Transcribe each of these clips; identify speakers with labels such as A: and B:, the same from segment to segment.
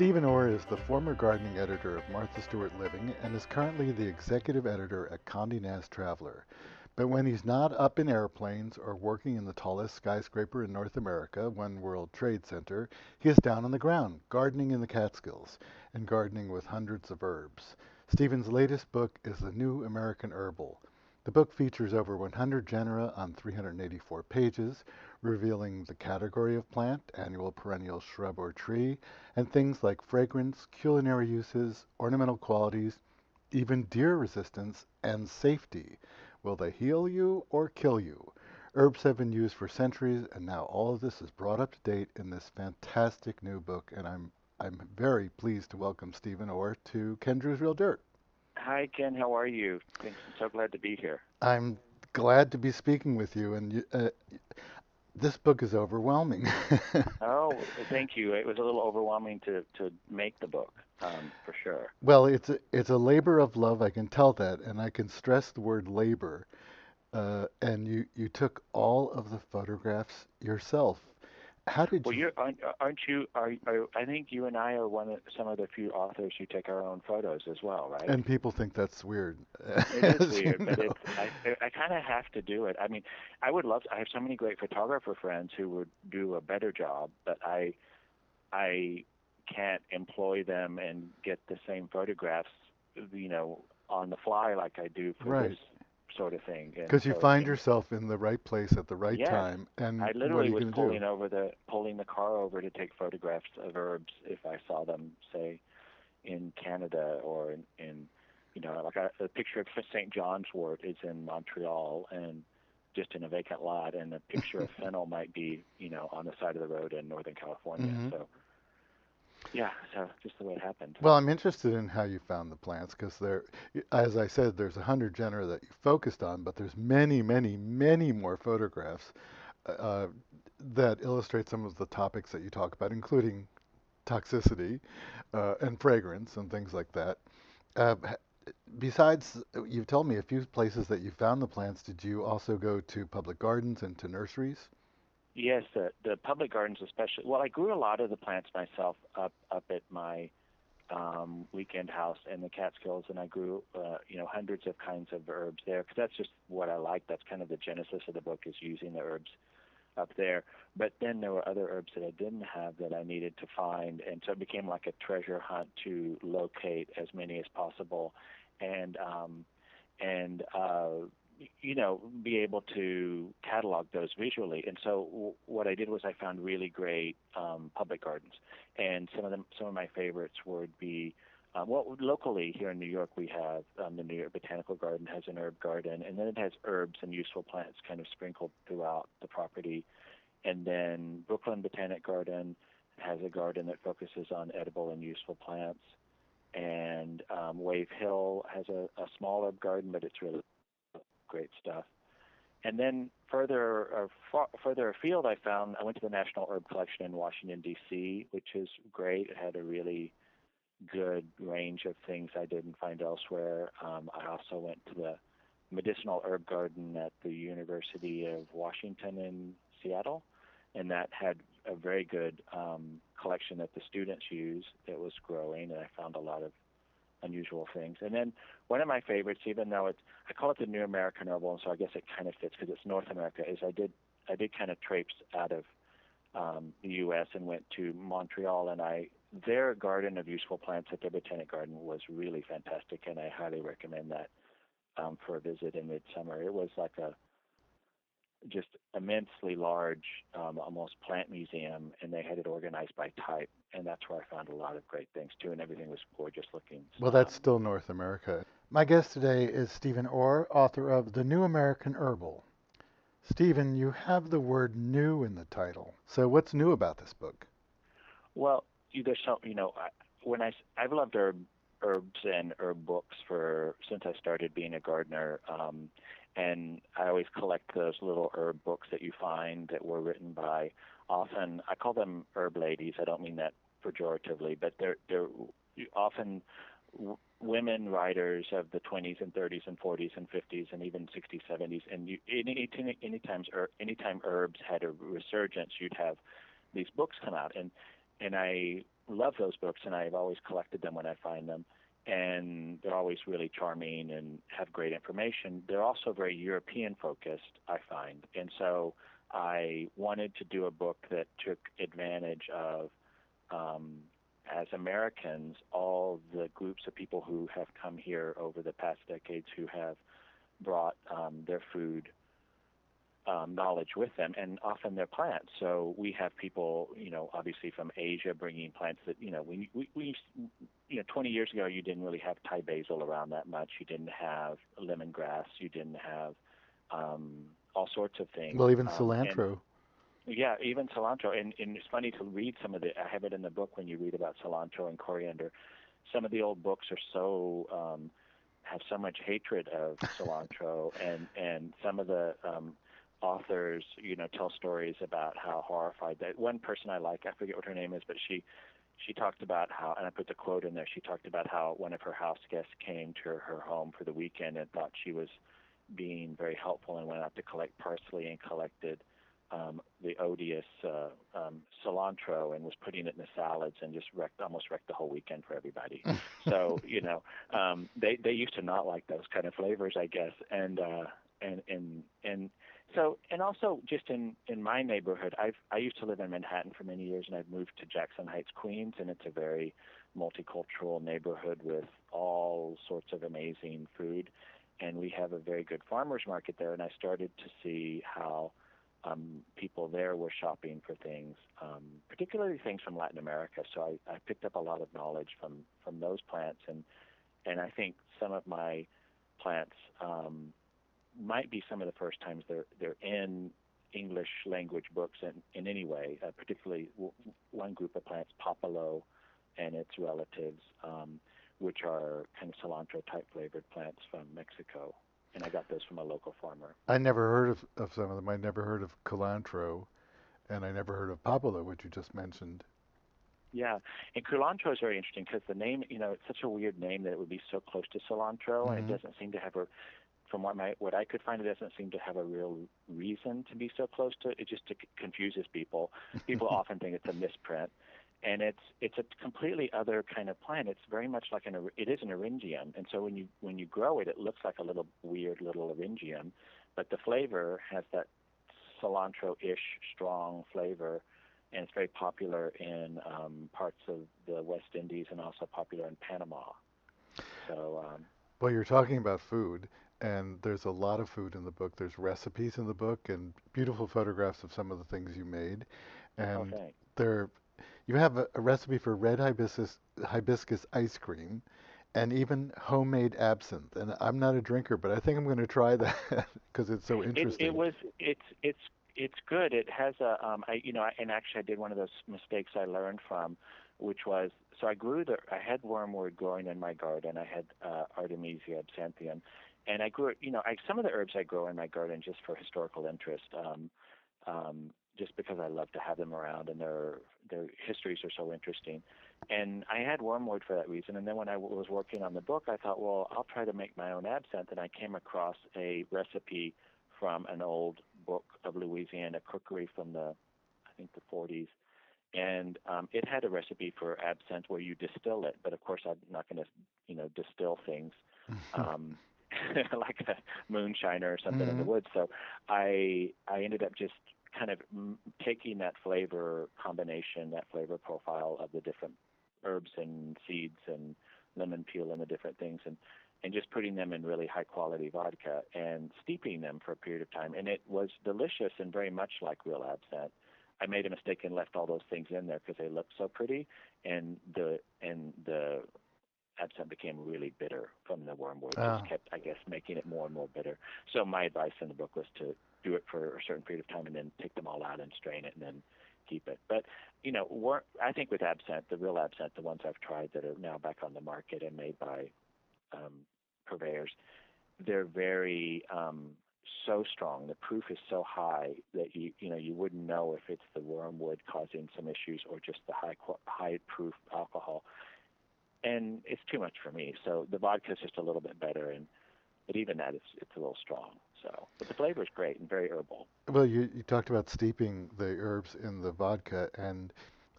A: Stephen Orr is the former gardening editor of Martha Stewart Living and is currently the executive editor at Condé Nast Traveler. But when he's not up in airplanes or working in the tallest skyscraper in North America, One World Trade Center, he is down on the ground, gardening in the Catskills, and gardening with hundreds of herbs. Stephen's latest book is The New American Herbal. The book features over 100 genera on 384 pages, revealing the category of plant, annual, perennial, shrub, or tree, and things like fragrance, culinary uses, ornamental qualities, even deer resistance, and safety. Will they heal you or kill you? Herbs have been used for centuries, and now all of this is brought up to date in this fantastic new book, and I'm I'm very pleased to welcome Stephen Orr to Ken Druse's Real Dirt.
B: Hi, Ken. How are you? I'm so glad to be here.
A: I'm glad to be speaking with you, and uh, this book is overwhelming.
B: oh, thank you. It was a little overwhelming to, to make the book, um, for sure.
A: Well, it's a, it's a labor of love. I can tell that, and I can stress the word labor. Uh, and you, you took all of the photographs yourself. How did
B: well,
A: you?
B: Well, aren't, aren't you? Are, are, I think you and I are one of some of the few authors who take our own photos as well, right?
A: And people think that's weird.
B: It is weird, but it's, I, I kind of have to do it. I mean, I would love. To, I have so many great photographer friends who would do a better job, but I, I can't employ them and get the same photographs, you know, on the fly like I do for
A: right.
B: this sort of thing.
A: Because you find yourself in the right place at the right
B: yes,
A: time, and
B: I literally
A: was
B: pulling
A: do?
B: over the pulling the car over to take photographs of herbs if I saw them, say, in Canada or in, in you know, like a, a picture of St. John's wort is in Montreal and just in a vacant lot, and a picture of fennel might be, you know, on the side of the road in Northern California.
A: Mm-hmm.
B: So yeah, so just the way it happened.
A: Well, I'm interested in how you found the plants because there, as I said, there's a hundred genera that you focused on, but there's many, many, many more photographs uh, that illustrate some of the topics that you talk about, including toxicity uh, and fragrance and things like that. Uh, besides, you've told me a few places that you found the plants. Did you also go to public gardens and to nurseries?
B: Yes, the the public gardens especially. Well, I grew a lot of the plants myself up up at my um, weekend house in the Catskills, and I grew uh, you know hundreds of kinds of herbs there because that's just what I like. That's kind of the genesis of the book is using the herbs up there. But then there were other herbs that I didn't have that I needed to find, and so it became like a treasure hunt to locate as many as possible, and um, and uh, you know, be able to catalog those visually. And so w- what I did was I found really great um, public gardens, and some of them, some of my favorites would be. Um, well, locally here in New York, we have um, the New York Botanical Garden has an herb garden, and then it has herbs and useful plants kind of sprinkled throughout the property. And then Brooklyn Botanic Garden has a garden that focuses on edible and useful plants. And um, Wave Hill has a, a small herb garden, but it's really great stuff. And then further uh, far, further afield, I found I went to the National Herb Collection in Washington D.C., which is great. It had a really good range of things I didn't find elsewhere. Um, I also went to the Medicinal Herb Garden at the University of Washington in Seattle, and that had a very good um, collection that the students use that was growing, and I found a lot of unusual things. And then one of my favorites, even though it's I call it the New American Herbal, and so I guess it kind of fits because it's North America. Is I did I did kind of traipse out of um, the U.S. and went to Montreal, and I their garden of useful plants at their botanic garden was really fantastic, and I highly recommend that um, for a visit in midsummer. It was like a just immensely large, um, almost plant museum, and they had it organized by type, and that's where I found a lot of great things too, and everything was gorgeous looking.
A: Well, that's still North America. My guest today is Stephen Orr, author of The New American Herbal. Stephen, you have the word new in the title. So what's new about this book?
B: Well, there's some, you know, when I, I've loved herb, herbs and herb books for, since I started being a gardener. Um, and I always collect those little herb books that you find that were written by often I call them herb ladies. I don't mean that pejoratively, but they're they're often w- women writers of the 20s and 30s and 40s and 50s and even 60s, 70s. And you, any any anytime anytime herbs had a resurgence, you'd have these books come out. And and I love those books, and I've always collected them when I find them. And they're always really charming and have great information. They're also very European focused, I find. And so I wanted to do a book that took advantage of, um, as Americans, all the groups of people who have come here over the past decades who have brought um, their food um, knowledge with them, and often they're plants. So we have people, you know, obviously from Asia bringing plants that, you know, we, we, we you know, 20 years ago you didn't really have Thai basil around that much. You didn't have lemongrass. You didn't have um, all sorts of things.
A: Well, even
B: Um,
A: cilantro.
B: and, yeah, even cilantro. And, and it's funny to read some of the. I have it in the book when you read about cilantro and coriander. Some of the old books are so um, have so much hatred of cilantro, and and some of the um, authors, you know, tell stories about how horrified that. One person I like, I forget what her name is, but she she talked about how, and I put the quote in there. She talked about how one of her house guests came to her home for the weekend and thought she was being very helpful and went out to collect parsley and collected um, the odious uh, um, cilantro and was putting it in the salads and just wrecked almost wrecked the whole weekend for everybody. so you know um, they they used to not like those kind of flavors, I guess, and uh, and and and so and also just in in my neighborhood, I've I used to live in Manhattan for many years and I've moved to Jackson Heights, Queens, and it's a very multicultural neighborhood with all sorts of amazing food and we have a very good farmers market there and I started to see how um, people there were shopping for things, um, particularly things from Latin America. So I, I picked up a lot of knowledge from from those plants, and and I think some of my plants um, might be some of the first times they're they're in English language books in, in any way, uh, particularly w- one group of plants, Papalo and its relatives, um, which are kind of cilantro type flavored plants from Mexico. And I got those from a local farmer.
A: I never heard of, of some of them. I never heard of cilantro, and I never heard of papalo, which you just mentioned.
B: Yeah, and culantro is very interesting because the name, you know, it's such a weird name that it would be so close to culantro, and
A: Mhm.
B: it doesn't seem to have a, from what my what I could find, it doesn't seem to have a real reason to be so close to it. It just c- confuses people. People often think it's a misprint, and it's it's a completely other kind of plant. It's very much like an it is an eryngium, and so when you when you grow it, it looks like a little weird little eryngium, but the flavor has that cilantro-ish strong flavor and it's very popular in um, parts of the West Indies and also popular in Panama. So um,
A: Well, you're talking about food, and there's a lot of food in the book. There's recipes in the book and beautiful photographs of some of the things you made.
B: oh,
A: And
B: thanks.
A: there, you have a, a recipe for red hibiscus, hibiscus ice cream, and even homemade absinthe. And I'm not a drinker, but I think I'm going to try that because it's so
B: It,
A: interesting.
B: it was it's it's it's good. It has a um, I you know I, and actually I did one of those mistakes I learned from, which was so I grew the I had wormwood growing in my garden. I had uh, Artemisia absinthium, and I grew. You know, I, some of the herbs I grow in my garden just for historical interest. Um, um, just because I love to have them around and their their histories are so interesting. And I had wormwood for that reason. And then when I w- was working on the book, I thought, well, I'll try to make my own absinthe. And I came across a recipe from an old book of Louisiana cookery from the, I think the 40s. And um, it had a recipe for absinthe where you distill it, but of course I'm not going to, you know, distill things um, like a moonshiner or something in the
A: Mhm.
B: woods. So I I ended up just kind of taking that flavor combination, that flavor profile of the different herbs and seeds and lemon peel and the different things, and and just putting them in really high quality vodka and steeping them for a period of time. And it was delicious and very much like real absinthe. I made a mistake and left all those things in there because they looked so pretty, and the and the absinthe became really bitter from the wormwood.
A: Ah.
B: Just kept, I guess, making it more and more bitter. So my advice in the book was to do it for a certain period of time and then take them all out and strain it and then keep it. But you know, wor- I think with absinthe, the real absinthe, the ones I've tried that are now back on the market and made by um, purveyors, they're very um, so strong. The proof is so high that you you know you wouldn't know if it's the wormwood causing some issues or just the high qu- high proof alcohol. And it's too much for me. So the vodka is just a little bit better, and but even that it's it's a little strong. So, but the flavor is great and very herbal.
A: Well, you, you talked about steeping the herbs in the vodka, and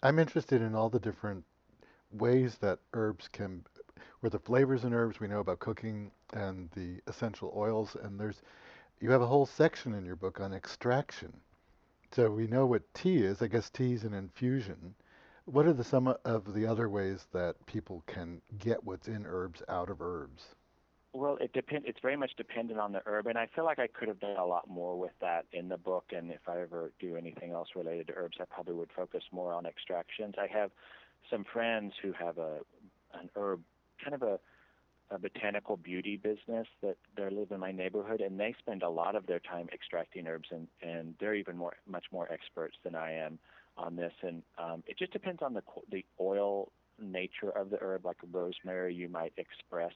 A: I'm interested in all the different ways that herbs can, where the flavors in herbs we know about cooking and the essential oils, and there's, you have a whole section in your book on extraction. So we know what tea is. I guess tea is an infusion. What are the some of the other ways that people can get what's in herbs out of herbs?
B: Well, it depend. It's very much dependent on the herb, and I feel like I could have done a lot more with that in the book. And if I ever do anything else related to herbs, I probably would focus more on extractions. I have some friends who have a an herb, kind of a a botanical beauty business that they live in my neighborhood, and they spend a lot of their time extracting herbs, and and they're even more much more experts than I am on this. And um, it just depends on the the oil nature of the herb. Like rosemary, you might express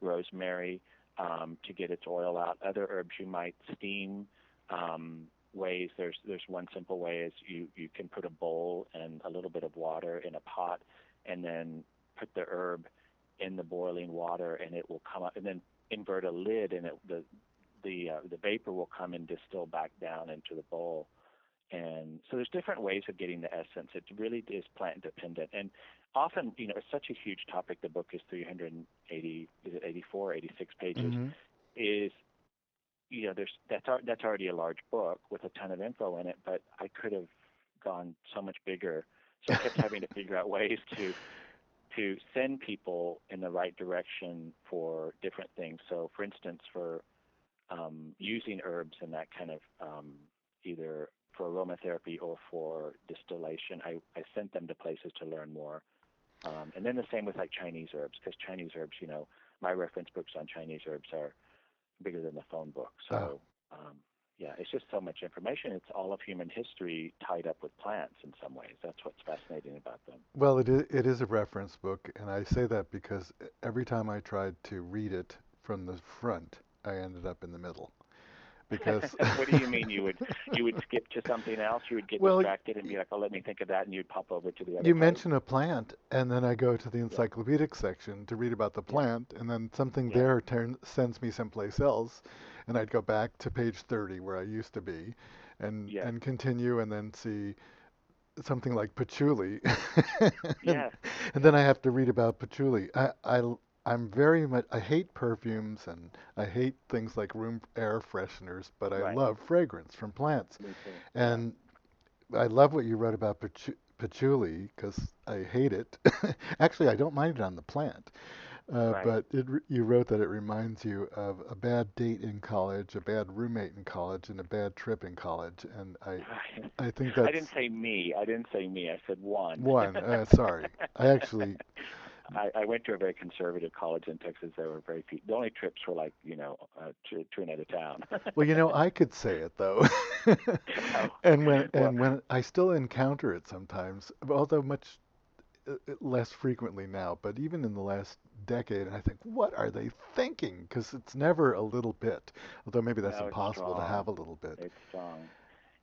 B: rosemary um, to get its oil out. Other herbs you might steam. Um, ways there's there's one simple way is you you can put a bowl and a little bit of water in a pot and then put the herb in the boiling water and it will come up and then invert a lid and it the the uh, the vapor will come and distill back down into the bowl and so there's different ways of getting the essence it really is plant dependent and often you know it's such a huge topic the book is 380 is it 84 86 pages mm-hmm. is you know there's that's that's already a large book with a ton of info in it but i could have gone so much bigger so i kept having to figure out ways to to send people in the right direction for different things. So, for instance, for um, using herbs and that kind of um, either for aromatherapy or for distillation, I, I sent them to places to learn more. Um, and then the same with like Chinese herbs, because Chinese herbs, you know, my reference books on Chinese herbs are bigger than the phone book. So, oh. um, yeah, it's just so much information. It's all of human history tied up with plants in some ways. That's what's fascinating about them.
A: Well, it is, it is a reference book, and I say that because every time I tried to read it from the front, I ended up in the middle because
B: what do you mean you would you would skip to something else you would get well, distracted and be like oh let me think of that and you'd pop over to the other
A: you mention a plant and then i go to the encyclopedic yeah. section to read about the plant yeah. and then something yeah. there turn, sends me someplace else and i'd go back to page 30 where i used to be and and continue and then see something like patchouli
B: yeah.
A: and then i have to read about patchouli i i I'm very much I hate perfumes and I hate things like room air fresheners, but I right. love fragrance from plants. And I love what you wrote about patchouli because I hate it. Actually, I don't mind it on the plant. Uh, right. But it, you wrote that it reminds you of a bad date in college, a bad roommate in college, and a bad trip in college. And I, I think that
B: I didn't say me. I didn't say me. I said one.
A: One. Uh, sorry. I actually
B: I, I went to a very conservative college in Texas. There were very few. The only trips were like you know uh, to to another town.
A: well, you know, I could say it though, and when well, and when I still encounter it sometimes, although much uh, uh, less frequently now. But even in the last decade, and I think, what are they thinking? Because it's never a little bit. Although maybe that's no, impossible to have a little bit.
B: It's strong.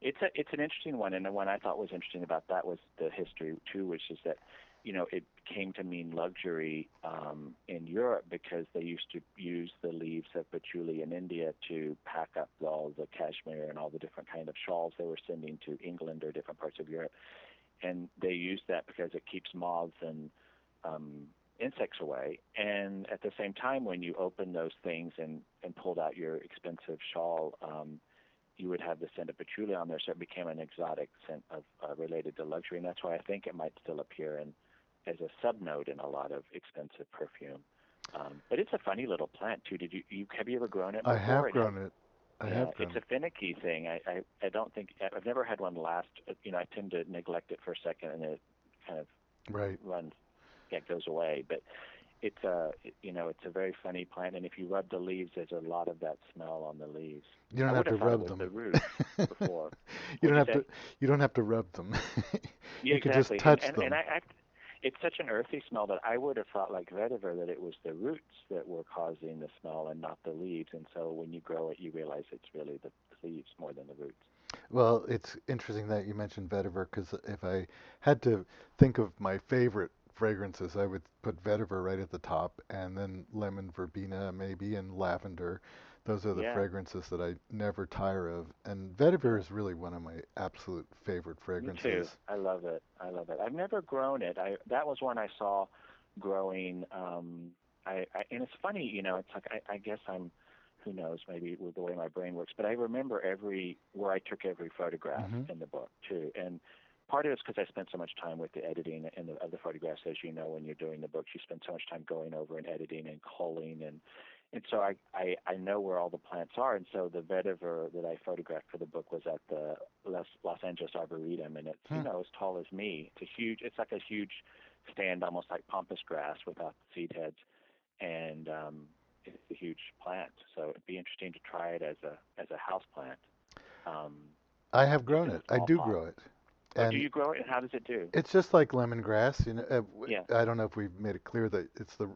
B: It's a it's an interesting one, and the one I thought was interesting about that was the history too, which is that you know, it came to mean luxury um, in Europe because they used to use the leaves of patchouli in India to pack up all the cashmere and all the different kind of shawls they were sending to England or different parts of Europe. And they used that because it keeps moths and um, insects away. And at the same time, when you opened those things and, and pulled out your expensive shawl, um, you would have the scent of patchouli on there, so it became an exotic scent of uh, related to luxury, and that's why I think it might still appear in as a subnote in a lot of expensive perfume. Um, but it's a funny little plant too. Did you, you have you ever grown it? Before?
A: I have grown it. I
B: yeah,
A: have
B: grown
A: it's
B: a finicky thing. I, I I don't think I've never had one last. You know, I tend to neglect it for a second and it kind of
A: right
B: runs, yeah, goes away. But it's a you know it's a very funny plant, and if you rub the leaves, there's a lot of that smell on the leaves.
A: You don't
B: I
A: have to rub
B: them. The roots before.
A: you don't have to. You don't have to rub them.
B: yeah,
A: you
B: exactly.
A: can just touch
B: and, and,
A: them.
B: And I, I, it's such an earthy smell that I would have thought, like vetiver, that it was the roots that were causing the smell and not the leaves. And so when you grow it, you realize it's really the leaves more than the roots.
A: Well, it's interesting that you mentioned vetiver because if I had to think of my favorite fragrances, I would put vetiver right at the top, and then lemon verbena maybe, and lavender. Those are the
B: Yeah.
A: fragrances that I never tire of. And vetiver is really one of my absolute favorite fragrances.
B: Me too. I love it. I love it. I've never grown it. I that was one I saw growing. Um, I, I and it's funny, you know. It's like I, I guess I'm, who knows, maybe with the way my brain works. But I remember every where I took every photograph
A: Mhm.
B: in the book too. And part of it's because I spent so much time with the editing and the, of the photographs. As you know, when you're doing the books, you spend so much time going over and editing and culling and and so I, I I know where all the plants are, and so the vetiver that I photographed for the book was at the Los, Los Angeles Arboretum, and it's you
A: Hmm.
B: know as tall as me. It's a huge, it's like a huge stand, almost like pampas grass without the seed heads, and um, it's a huge plant. So it'd be interesting to try it as a as a house plant. Um,
A: I have grown it. I do grow it. And
B: do you grow it, and how does it do?
A: it's just like lemongrass, you know. Uh,
B: Yeah.
A: I don't know if we've made it clear that it's the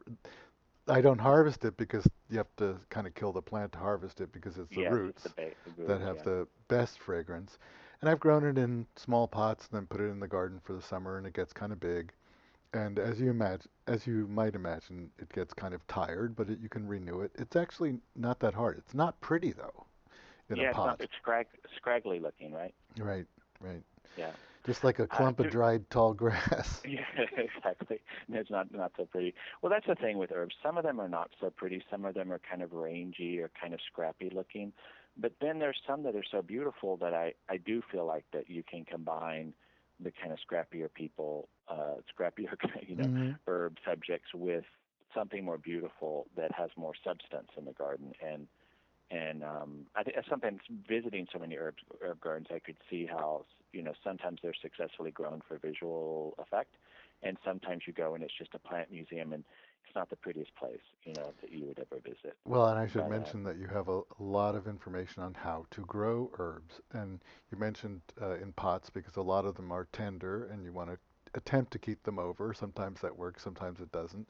A: I don't harvest it because you have to kind of kill the plant to harvest it because it's the
B: yes,
A: roots.
B: it's the, ba- the
A: that have
B: yeah.
A: the best fragrance. And I've grown it in small pots and then put it in the garden for the summer and it gets kind of big. And as you imagine, as you might imagine, it gets kind of tired, but it, you can renew it. It's actually not that hard. It's not pretty though in
B: yeah,
A: a
B: it's, not, it's scrag, scraggly looking, right?
A: Right, right.
B: Yeah.
A: Just like a clump of dried tall grass.
B: Yeah, exactly. And It's not not so pretty. Well, that's the thing with herbs. Some of them are not so pretty. Some of them are kind of rangy or kind of scrappy looking. But then there's some that are so beautiful that I I do feel like that you can combine the kind of scrappier people, uh, scrappier you know
A: Mhm.
B: herb subjects with something more beautiful that has more substance in the garden and and um, I think sometimes visiting so many herb herb gardens, I could see how you know sometimes they're successfully grown for visual effect, and sometimes you go and it's just a plant museum and it's not the prettiest place you know that you would ever visit.
A: Well, and I should
B: But, uh,
A: mention that you have a, a lot of information on how to grow herbs. And you mentioned uh, in pots because a lot of them are tender and you want to attempt to keep them over. Sometimes that works, sometimes it doesn't.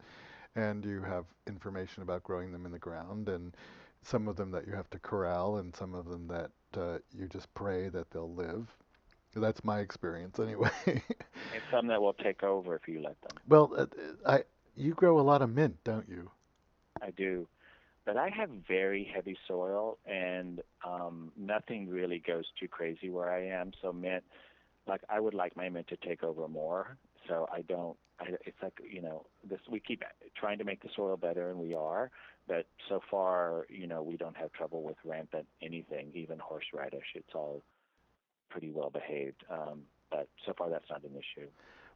A: And you have information about growing them in the ground and some of them that you have to corral and some of them that uh, you just pray that they'll live. That's my experience anyway.
B: And some that will take over if you let them.
A: well, uh, I you grow a lot of mint, don't you?
B: I do. But I have very heavy soil and um nothing really goes too crazy where I am. So mint like I would like my mint to take over more. So I don't I, it's like, you know, this we keep trying to make the soil better and we are, but so far, you know, we don't have trouble with rampant anything, even horseradish. It's all pretty well behaved. Um but so far that's not an issue.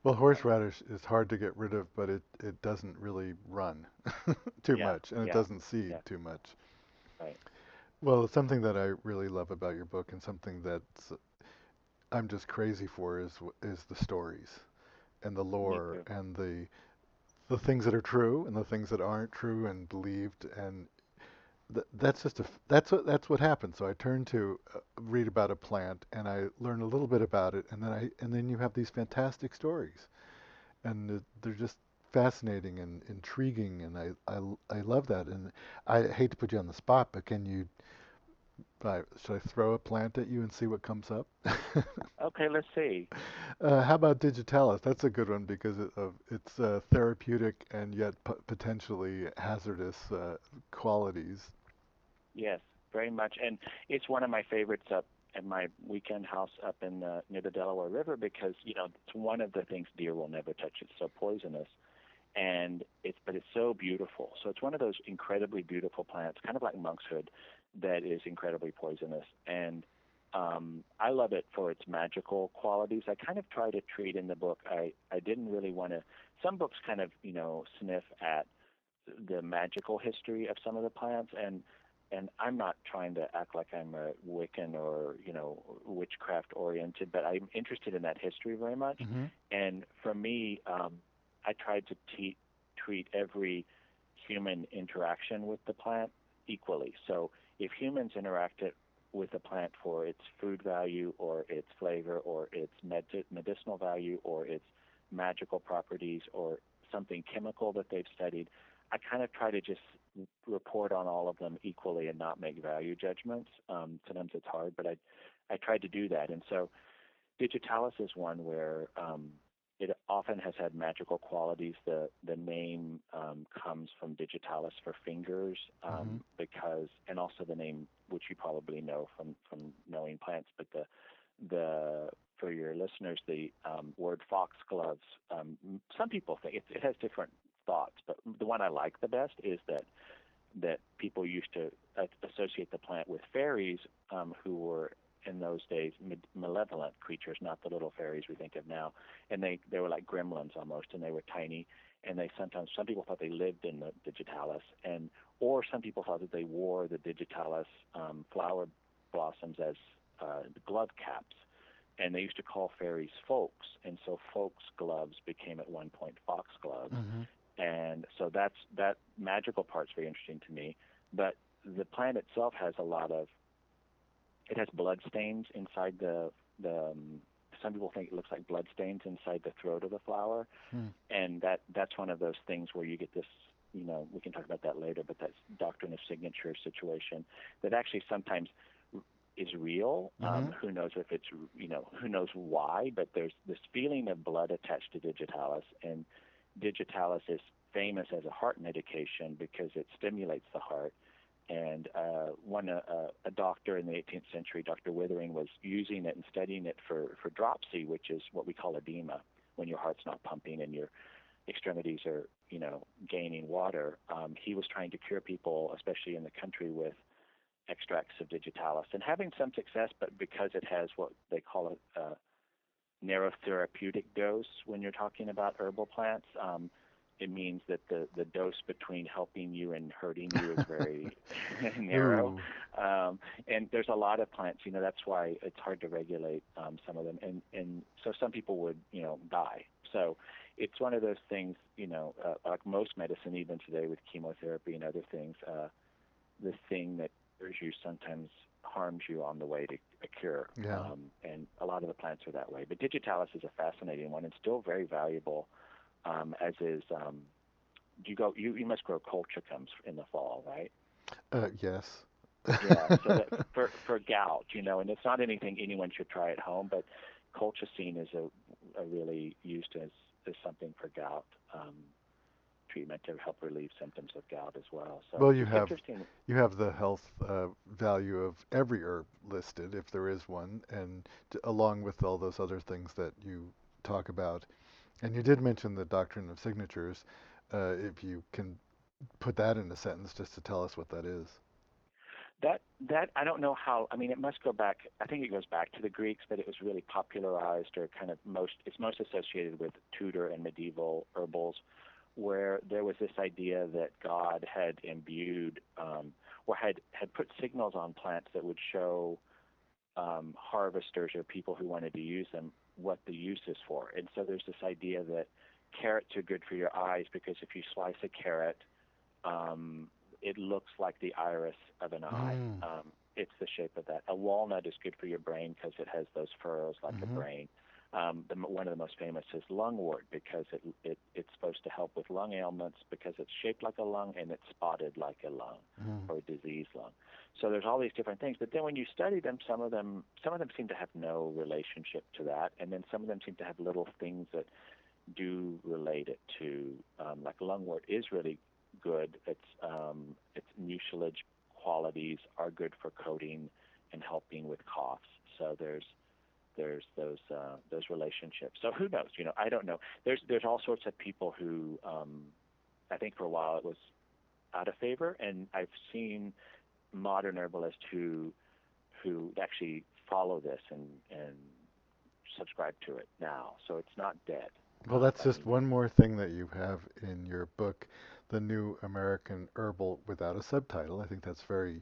A: Well, horseradish is hard to get rid of, but it, it doesn't really run too
B: Yeah,
A: much, and it doesn't seed
B: yeah.
A: too much.
B: Right.
A: Well, something that I really love about your book, and something that I'm just crazy for, is is the stories, and the lore, and the the things that are true, and the things that aren't true and believed, and th- that's just a that's what that's what happens. So I turn to uh, read about a plant, and I learn a little bit about it, and then I and then you have these fantastic stories, and they're just fascinating and intriguing, and I I, I love that. And I hate to put you on the spot, but can you? Should I throw a plant at you and see what comes up?
B: Okay, let's see.
A: uh, how about digitalis? That's a good one because it, of its uh, therapeutic and yet p- potentially hazardous uh, qualities.
B: Yes, very much, and it's one of my favorites up at my weekend house up in the, near the Delaware River because you know it's one of the things deer will never touch. It's so poisonous, and it's but it's so beautiful. So it's one of those incredibly beautiful plants, kind of like monkshood, that is incredibly poisonous. And um, I love it for its magical qualities. I kind of try to treat in the book. I I didn't really want to. Some books kind of you know sniff at the magical history of some of the plants and and I'm not trying to act like I'm a Wiccan or you know witchcraft oriented, but I'm interested in that history very much.
A: Mm-hmm.
B: And for me, um, I tried to te- treat every human interaction with the plant equally. So if humans interacted with a plant for its food value or its flavor or its med- medicinal value or its magical properties or something chemical that they've studied, I kind of try to just report on all of them equally and not make value judgments. Um, sometimes it's hard, but I I tried to do that. And so Digitalis is one where um, it often has had magical qualities. The the name um, comes from digitalis for fingers, um, mm-hmm. because, and also the name, which you probably know from from knowing plants, but the the for your listeners, the um, word foxgloves. Um, some people think it, it has different thoughts, but the one I like the best is that that people used to associate the plant with fairies um, who were in those days malevolent creatures, not the little fairies we think of now. And they they were like gremlins almost, and they were tiny. And they sometimes some people thought they lived in the digitalis, and or some people thought that they wore the digitalis um, flower blossoms as uh, glove caps. And they used to call fairies folks, and so folks gloves became at one point foxgloves. Mm-hmm. And so that's that magical part's very interesting to me. But the plant itself has a lot of it has blood stains inside the the. Um, some people think it looks like blood stains inside the throat of the flower, hmm. and that that's one of those things where you get this. You know, we can talk about that later, but that's doctrine of signature situation that actually sometimes is real. Um, mm-hmm. Um, who knows if it's you know who knows why, but there's this feeling of blood attached to digitalis, and digitalis is famous as a heart medication because it stimulates the heart and uh, one uh, a doctor in the 18th century, Dr. Withering, was using it and studying it for for dropsy, which is what we call edema, when your heart's not pumping and your extremities are you know gaining water. Um, he was trying to cure people, especially in the country, with extracts of digitalis and having some success, but because it has what they call a, a narrow therapeutic dose when you're talking about herbal plants. Um, it means that the the dose between helping you and hurting you is very narrow. Um, and there's a lot of plants, you know, that's why it's hard to regulate um, some of them. And and so some people would, you know, die. So it's one of those things, you know, uh, like most medicine, even today with chemotherapy and other things, uh, the thing that cures you sometimes harms you on the way to a cure.
A: Yeah. Um,
B: and a lot of the plants are that way. But digitalis is a fascinating one and still very valuable um, as is um, you go you, you must grow colchicums in the fall, right?
A: Uh, yes.
B: yeah, so for for gout, you know, and it's not anything anyone should try at home, but colchicine is a, a really used as as something for gout. Um, treatment to help relieve symptoms of gout as well. So
A: well, you have you have the health uh, value of every herb listed, if there is one, and to, along with all those other things that you talk about and you did mention the doctrine of signatures. Uh, if you can put that in a sentence just to tell us what that is.
B: That that I don't know how. I mean, it must go back. I think it goes back to the Greeks, but it was really popularized or kind of most. It's most associated with Tudor and medieval herbals, where there was this idea that God had imbued um, or had had put signals on plants that would show um, harvesters or people who wanted to use them what the use is for. And so there's this idea that carrots are good for your eyes because if you slice a carrot, um, it looks like the iris of an eye. Mm. Um, it's the shape of that. A walnut is good for your brain because it has those furrows like mm-hmm. a brain. Um, the, one of the most famous is lungwort because it, it it's supposed to help with lung ailments because it's shaped like a lung and it's spotted like a lung mm. or a diseased lung. So there's all these different things. But then when you study them, some of them some of them seem to have no relationship to that, and then some of them seem to have little things that do relate it to. Um, like lungwort is really good. Its um, its mucilage qualities are good for coating and helping with coughs. So there's there's those uh, those relationships. So who knows? You know, I don't know. There's there's all sorts of people who um, I think for a while it was out of favor, and I've seen modern herbalists who who actually follow this and and subscribe to it now. So it's not dead.
A: Well, that's just one more thing that you have in your book, The New American Herbal Without a Subtitle. I think that's very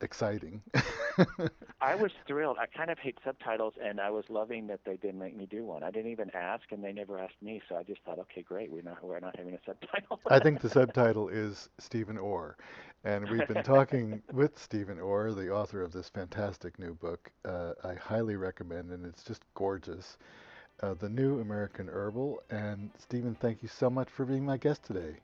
A: exciting.
B: I was thrilled. I kind of hate subtitles, and I was loving that they didn't make me do one. I didn't even ask, and they never asked me. So I just thought, okay, great, we're not we're not having a subtitle.
A: I think the subtitle is Stephen Orr, and we've been talking with Stephen Orr, the author of this fantastic new book. Uh, I highly recommend, and it's just gorgeous. Uh, the New American Herbal. And Stephen, thank you so much for being my guest today.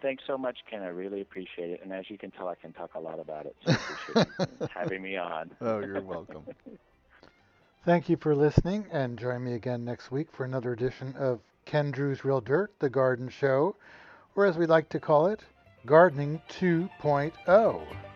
B: Thanks so much, Ken. I really appreciate it. And as you can tell, I can talk a lot about it. So I appreciate having me on.
A: oh, you're welcome. Thank you for listening, and join me again next week for another edition of Ken Druse's Real Dirt, the garden show, or as we like to call it, Gardening 2.0.